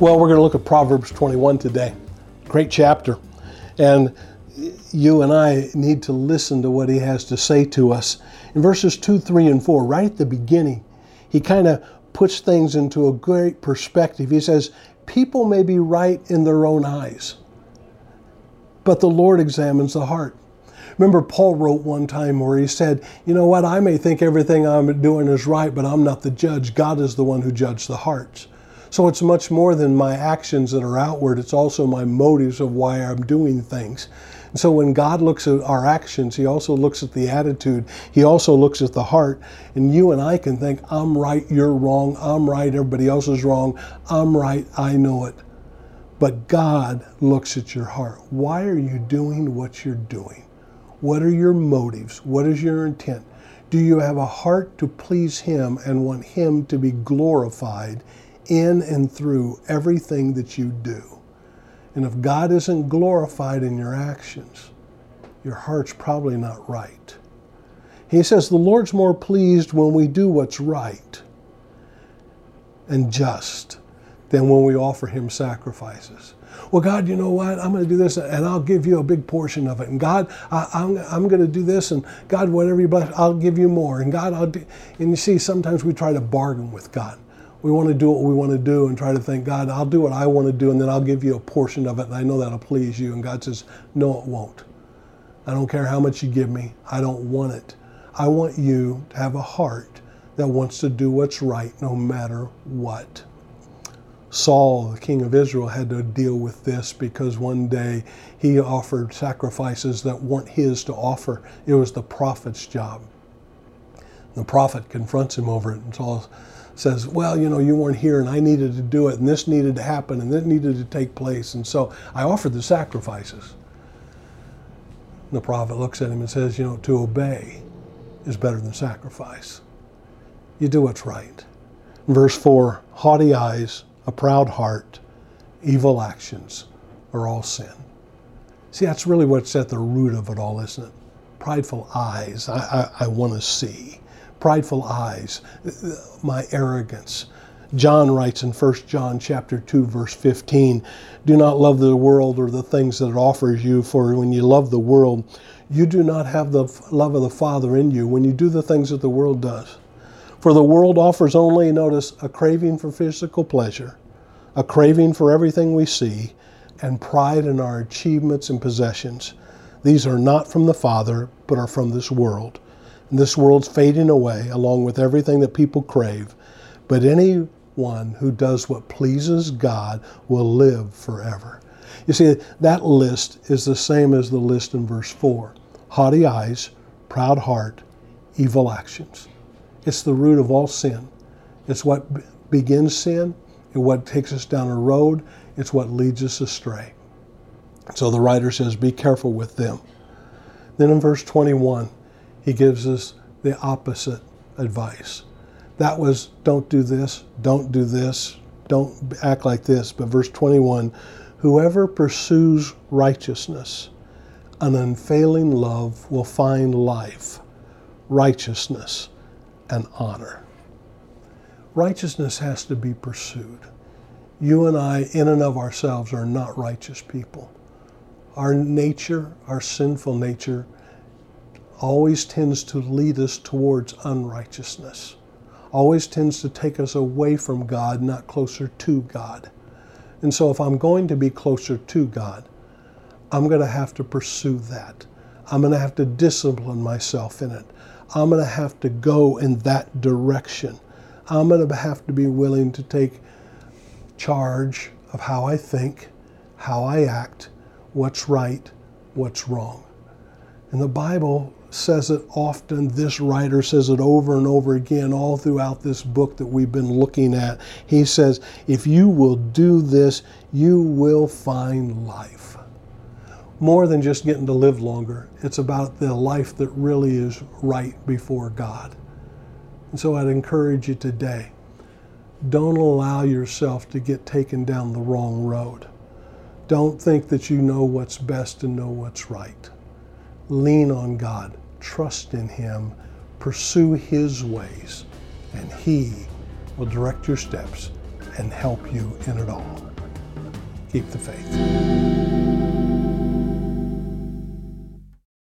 Well, we're going to look at Proverbs 21 today. Great chapter. And you and I need to listen to what he has to say to us. In verses 2, 3, and 4, right at the beginning, he kind of puts things into a great perspective. He says, People may be right in their own eyes, but the Lord examines the heart. Remember, Paul wrote one time where he said, You know what? I may think everything I'm doing is right, but I'm not the judge. God is the one who judges the hearts. So it's much more than my actions that are outward, it's also my motives of why I'm doing things. And so when God looks at our actions, He also looks at the attitude, He also looks at the heart. And you and I can think, I'm right, you're wrong, I'm right, everybody else is wrong, I'm right, I know it. But God looks at your heart. Why are you doing what you're doing? What are your motives? What is your intent? Do you have a heart to please Him and want Him to be glorified in and through everything that you do. And if God isn't glorified in your actions, your heart's probably not right. He says the Lord's more pleased when we do what's right and just than when we offer Him sacrifices. Well, God, you know what? I'm going to do this and I'll give you a big portion of it. And God, I, am I'm, I'm going to do this. And God, whatever you bless, I'll give you more. And God, I'll do. And you see, sometimes we try to bargain with God we want to do what we want to do and try to think, God, I'll do what I want to do and then I'll give you a portion of it and I know that'll please you. And God says, No, it won't. I don't care how much you give me, I don't want it. I want you to have a heart that wants to do what's right no matter what. Saul, the king of Israel, had to deal with this because one day he offered sacrifices that weren't his to offer. It was the prophet's job. The prophet confronts him over it and Saul says, Well, you know, you weren't here and I needed to do it and this needed to happen and this needed to take place. And so I offered the sacrifices. And the prophet looks at him and says, You know, to obey is better than sacrifice. You do what's right. Verse 4 Haughty eyes, a proud heart, evil actions are all sin. See, that's really what's at the root of it all, isn't it? Prideful eyes. I, I, I want to see prideful eyes, my arrogance. John writes in 1 John chapter 2 verse 15, do not love the world or the things that it offers you for when you love the world, you do not have the love of the Father in you when you do the things that the world does. For the world offers only, notice, a craving for physical pleasure, a craving for everything we see, and pride in our achievements and possessions. These are not from the Father, but are from this world. This world's fading away along with everything that people crave, but anyone who does what pleases God will live forever. You see, that list is the same as the list in verse 4 haughty eyes, proud heart, evil actions. It's the root of all sin. It's what begins sin, and what takes us down a road, it's what leads us astray. So the writer says, Be careful with them. Then in verse 21, he gives us the opposite advice. That was don't do this, don't do this, don't act like this. But verse 21 whoever pursues righteousness, an unfailing love will find life, righteousness, and honor. Righteousness has to be pursued. You and I, in and of ourselves, are not righteous people. Our nature, our sinful nature, always tends to lead us towards unrighteousness, always tends to take us away from God, not closer to God. And so, if I'm going to be closer to God, I'm going to have to pursue that. I'm going to have to discipline myself in it. I'm going to have to go in that direction. I'm going to have to be willing to take charge of how I think, how I act, what's right, what's wrong. And the Bible says it often. This writer says it over and over again, all throughout this book that we've been looking at. He says, If you will do this, you will find life. More than just getting to live longer, it's about the life that really is right before God. And so I'd encourage you today don't allow yourself to get taken down the wrong road. Don't think that you know what's best and know what's right lean on God, trust in Him, pursue His ways, and He will direct your steps and help you in it all. Keep the faith.